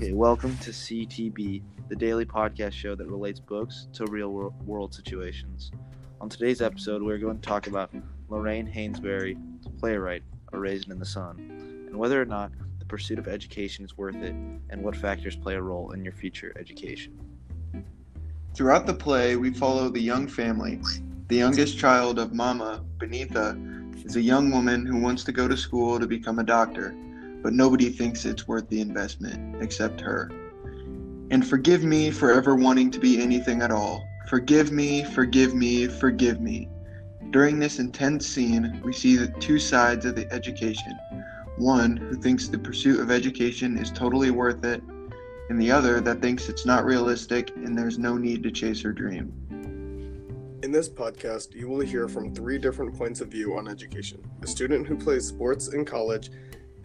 Okay, welcome to CTB, the daily podcast show that relates books to real world situations. On today's episode, we're going to talk about Lorraine Hansberry, playwright, A Raisin in the Sun, and whether or not the pursuit of education is worth it and what factors play a role in your future education. Throughout the play, we follow the young family. The youngest child of Mama, Beneatha, is a young woman who wants to go to school to become a doctor, but nobody thinks it's worth the investment except her. And forgive me for ever wanting to be anything at all. Forgive me, forgive me, forgive me. During this intense scene, we see the two sides of the education one who thinks the pursuit of education is totally worth it, and the other that thinks it's not realistic and there's no need to chase her dream. In this podcast, you will hear from three different points of view on education a student who plays sports in college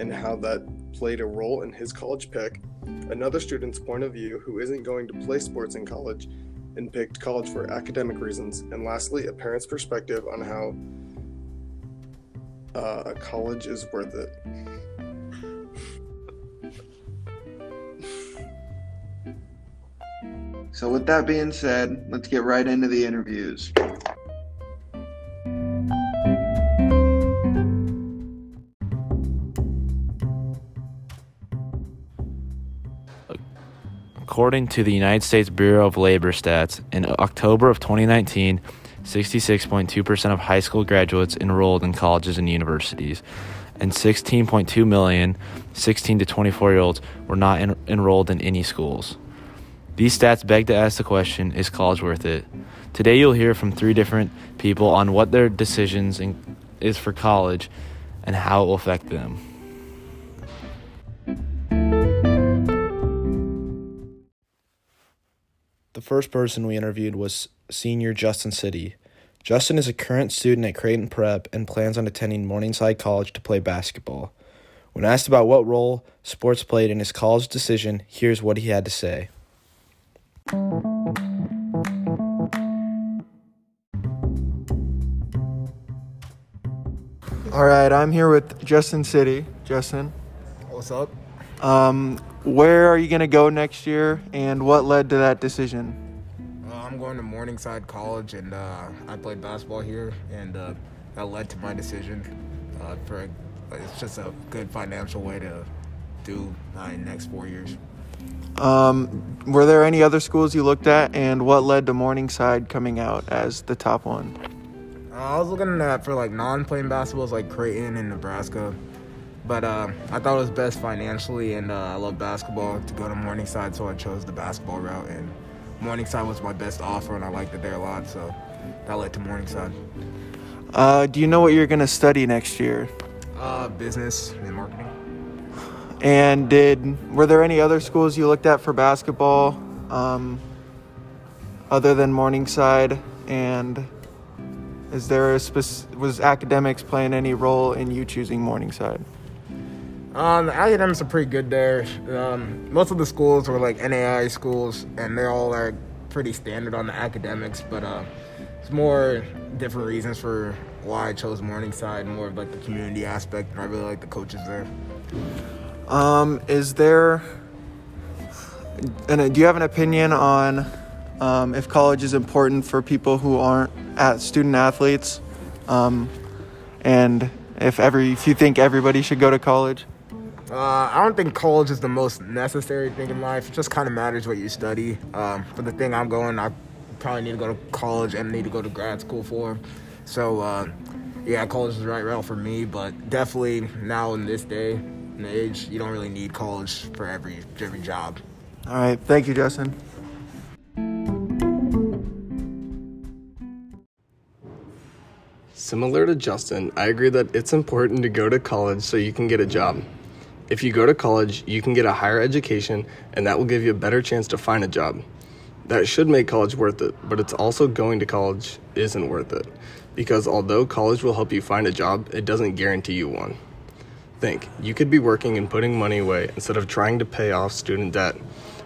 and how that played a role in his college pick, another student's point of view who isn't going to play sports in college and picked college for academic reasons, and lastly, a parent's perspective on how uh, a college is worth it. So, with that being said, let's get right into the interviews. According to the United States Bureau of Labor Stats, in October of 2019, 66.2% of high school graduates enrolled in colleges and universities, and 16.2 million 16 to 24 year olds were not en- enrolled in any schools. These stats beg to ask the question is college worth it? Today, you'll hear from three different people on what their decisions in- is for college and how it will affect them. The first person we interviewed was senior Justin City. Justin is a current student at Creighton Prep and plans on attending Morningside College to play basketball. When asked about what role sports played in his college decision, here's what he had to say. All right, I'm here with Justin City. Justin, What's up? um, where are you going to go next year and what led to that decision? Uh, I'm going to Morningside College, and uh, I played basketball here, and uh, that led to my decision. Uh, for it's just a good financial way to do my next four years. Um, were there any other schools you looked at and what led to Morningside coming out as the top one? Uh, I was looking at for like non-playing basketballs like Creighton and Nebraska, but uh, I thought it was best financially, and uh, I love basketball to go to Morningside, so I chose the basketball route. And Morningside was my best offer, and I liked it there a lot, so that led to Morningside. Uh, do you know what you're going to study next year? Uh, business and marketing. And did were there any other schools you looked at for basketball um, other than Morningside? And is there a spec- was academics playing any role in you choosing Morningside? Um, the academics are pretty good there. Um, most of the schools were like NAI schools, and they're all like pretty standard on the academics. But uh, it's more different reasons for why I chose Morningside. More of like the community aspect, and I really like the coaches there. Um, is there? And uh, do you have an opinion on um, if college is important for people who aren't at student athletes, um, and if every if you think everybody should go to college? Uh, I don't think college is the most necessary thing in life. It just kind of matters what you study. Um, for the thing I'm going, I probably need to go to college and need to go to grad school for. So, uh, yeah, college is the right route for me. But definitely now in this day and age, you don't really need college for every every job. All right, thank you, Justin. Similar to Justin, I agree that it's important to go to college so you can get a job. If you go to college, you can get a higher education, and that will give you a better chance to find a job. That should make college worth it, but it's also going to college isn't worth it. Because although college will help you find a job, it doesn't guarantee you one. Think, you could be working and putting money away instead of trying to pay off student debt.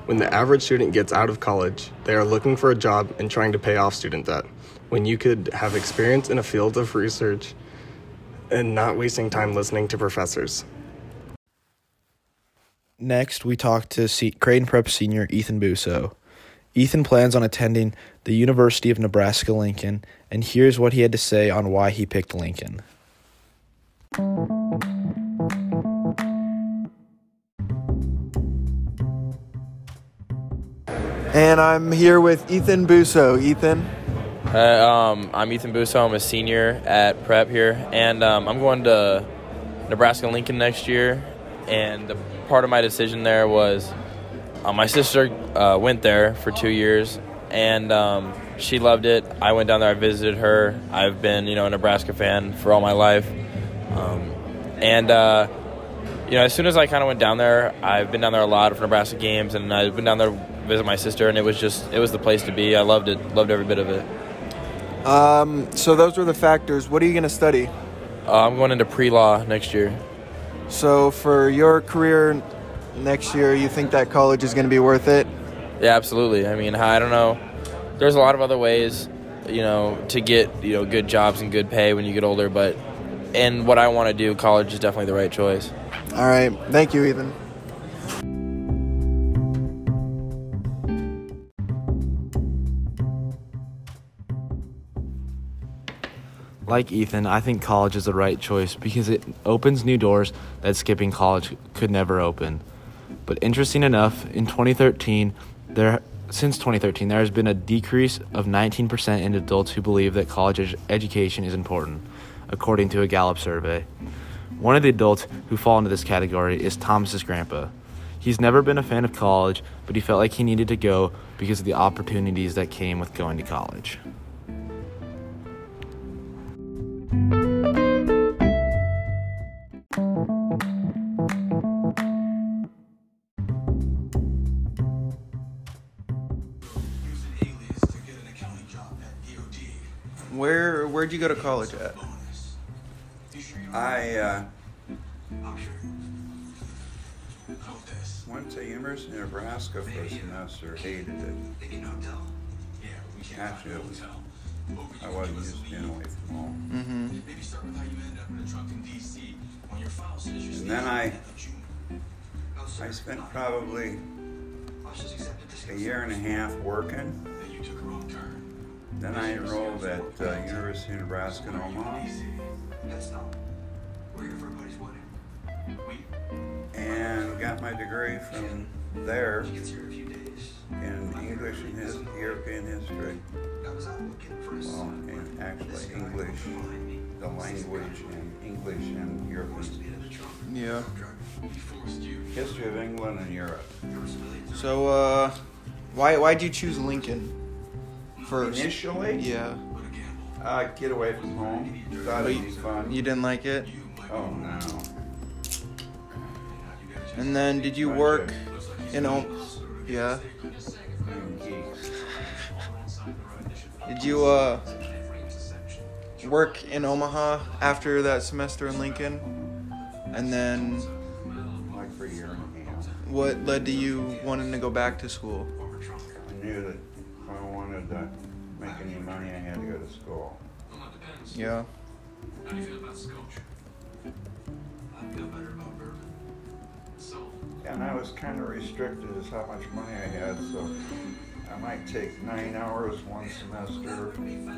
When the average student gets out of college, they are looking for a job and trying to pay off student debt. When you could have experience in a field of research and not wasting time listening to professors. Next, we talked to C- Creighton Prep senior Ethan Busso. Ethan plans on attending the University of Nebraska Lincoln, and here's what he had to say on why he picked Lincoln. And I'm here with Ethan Busso. Ethan, Uh, um, I'm Ethan Busso. I'm a senior at Prep here, and um, I'm going to Nebraska Lincoln next year. And the part of my decision there was uh, my sister uh, went there for two years, and um, she loved it. I went down there. I visited her. I've been, you know, a Nebraska fan for all my life, um, and uh, you know, as soon as I kind of went down there, I've been down there a lot for Nebraska games, and I've been down there to visit my sister, and it was just, it was the place to be. I loved it, loved every bit of it. um, so those were the factors. What are you going to study? Uh, I'm going into pre-law next year. So for your career next year, you think that college is going to be worth it? Yeah, absolutely. I mean, I don't know. There's a lot of other ways, you know, to get you know good jobs and good pay when you get older, but and what I want to do, college is definitely the right choice. All right. Thank you, Ethan. Like Ethan, I think college is the right choice because it opens new doors that skipping college could never open. But interesting enough, in 2013, there since 2013 there has been a decrease of 19% in adults who believe that college ed- education is important, according to a Gallup survey. One of the adults who fall into this category is Thomas's grandpa. He's never been a fan of college, but he felt like he needed to go because of the opportunities that came with going to college. You go to college at? I uh, went to University of Nebraska for a semester, hated it. Actually, it was, I wasn't used to being away from home. And then I, I spent probably a year and a half working. Then I enrolled at uh, University of Nebraska in Omaha. and got my degree from there in English and his, European history. Well, and actually English, the language in English and European history. Yeah. History of England and Europe. So, uh, why why'd you choose Lincoln first? Initially, Yeah. uh, get away from home. Thought it'd be fun. You didn't like it? Oh no. And then did you work in O? Yeah. I'm. Did you uh work in Omaha after that semester in Lincoln? And then Like for a year and a half. what led to you wanting to go back to school? I knew that if I wanted to make any money, I had to go to school. Yeah. How do you feel about scotch? I feel better about bourbon. So. And I was kind of restricted as how much money I had, so I might take nine hours one semester,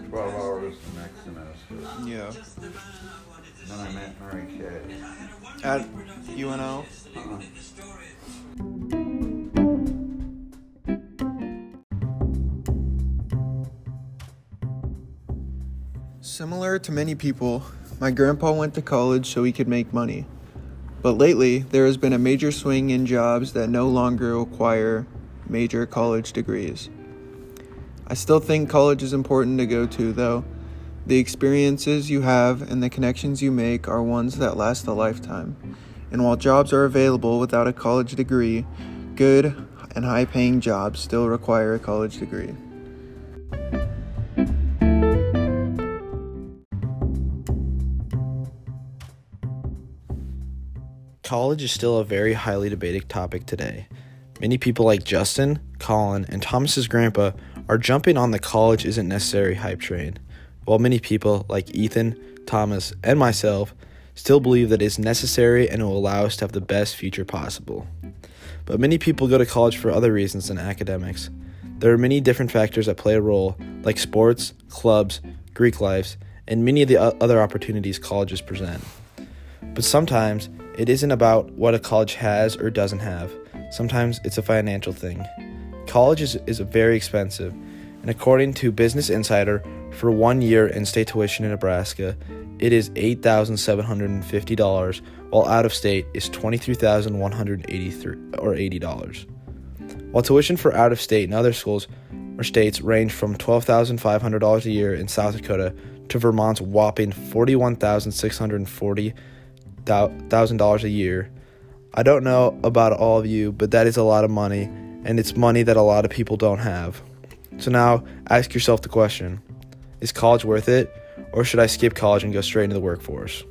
12 hours the next semester. Yeah. Then I met Mary Kay. At UNO? Uh, Similar to many people, my grandpa went to college so he could make money. But lately, there has been a major swing in jobs that no longer require major college degrees. I still think college is important to go to, though. The experiences you have and the connections you make are ones that last a lifetime. And while jobs are available without a college degree, good and high paying jobs still require a college degree. College is still a very highly debated topic today. Many people like Justin, Colin, and Thomas's grandpa are jumping on the college isn't necessary hype train, while many people like Ethan, Thomas, and myself still believe that it's necessary and will allow us to have the best future possible. but many people go to college for other reasons than academics. There are many different factors that play a role, like sports, clubs, Greek lives, and many of the other opportunities colleges present. But sometimes it isn't about what a college has or doesn't have. Sometimes it's a financial thing. College is, is very expensive, and according to Business Insider, for one year in state tuition in Nebraska, it is $8,750, while out of state is 23,183 or $80. While tuition for out of state and other schools or states range from $12,500 a year in South Dakota to Vermont's whopping $41,640,000 a year. I don't know about all of you, but that is a lot of money, and it's money that a lot of people don't have. So now ask yourself the question Is college worth it, or should I skip college and go straight into the workforce?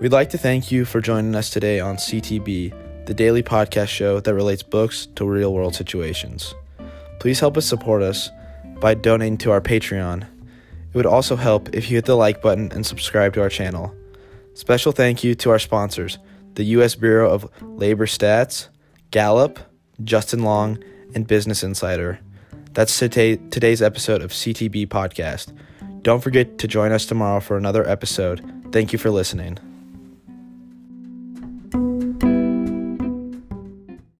We'd like to thank you for joining us today on CTB, the daily podcast show that relates books to real world situations. Please help us support us by donating to our Patreon it would also help if you hit the like button and subscribe to our channel. Special thank you to our sponsors, the U.S. Bureau of Labor Stats, Gallup, Justin Long, and Business Insider. That's today, today's episode of CTB Podcast. Don't forget to join us tomorrow for another episode. Thank you for listening.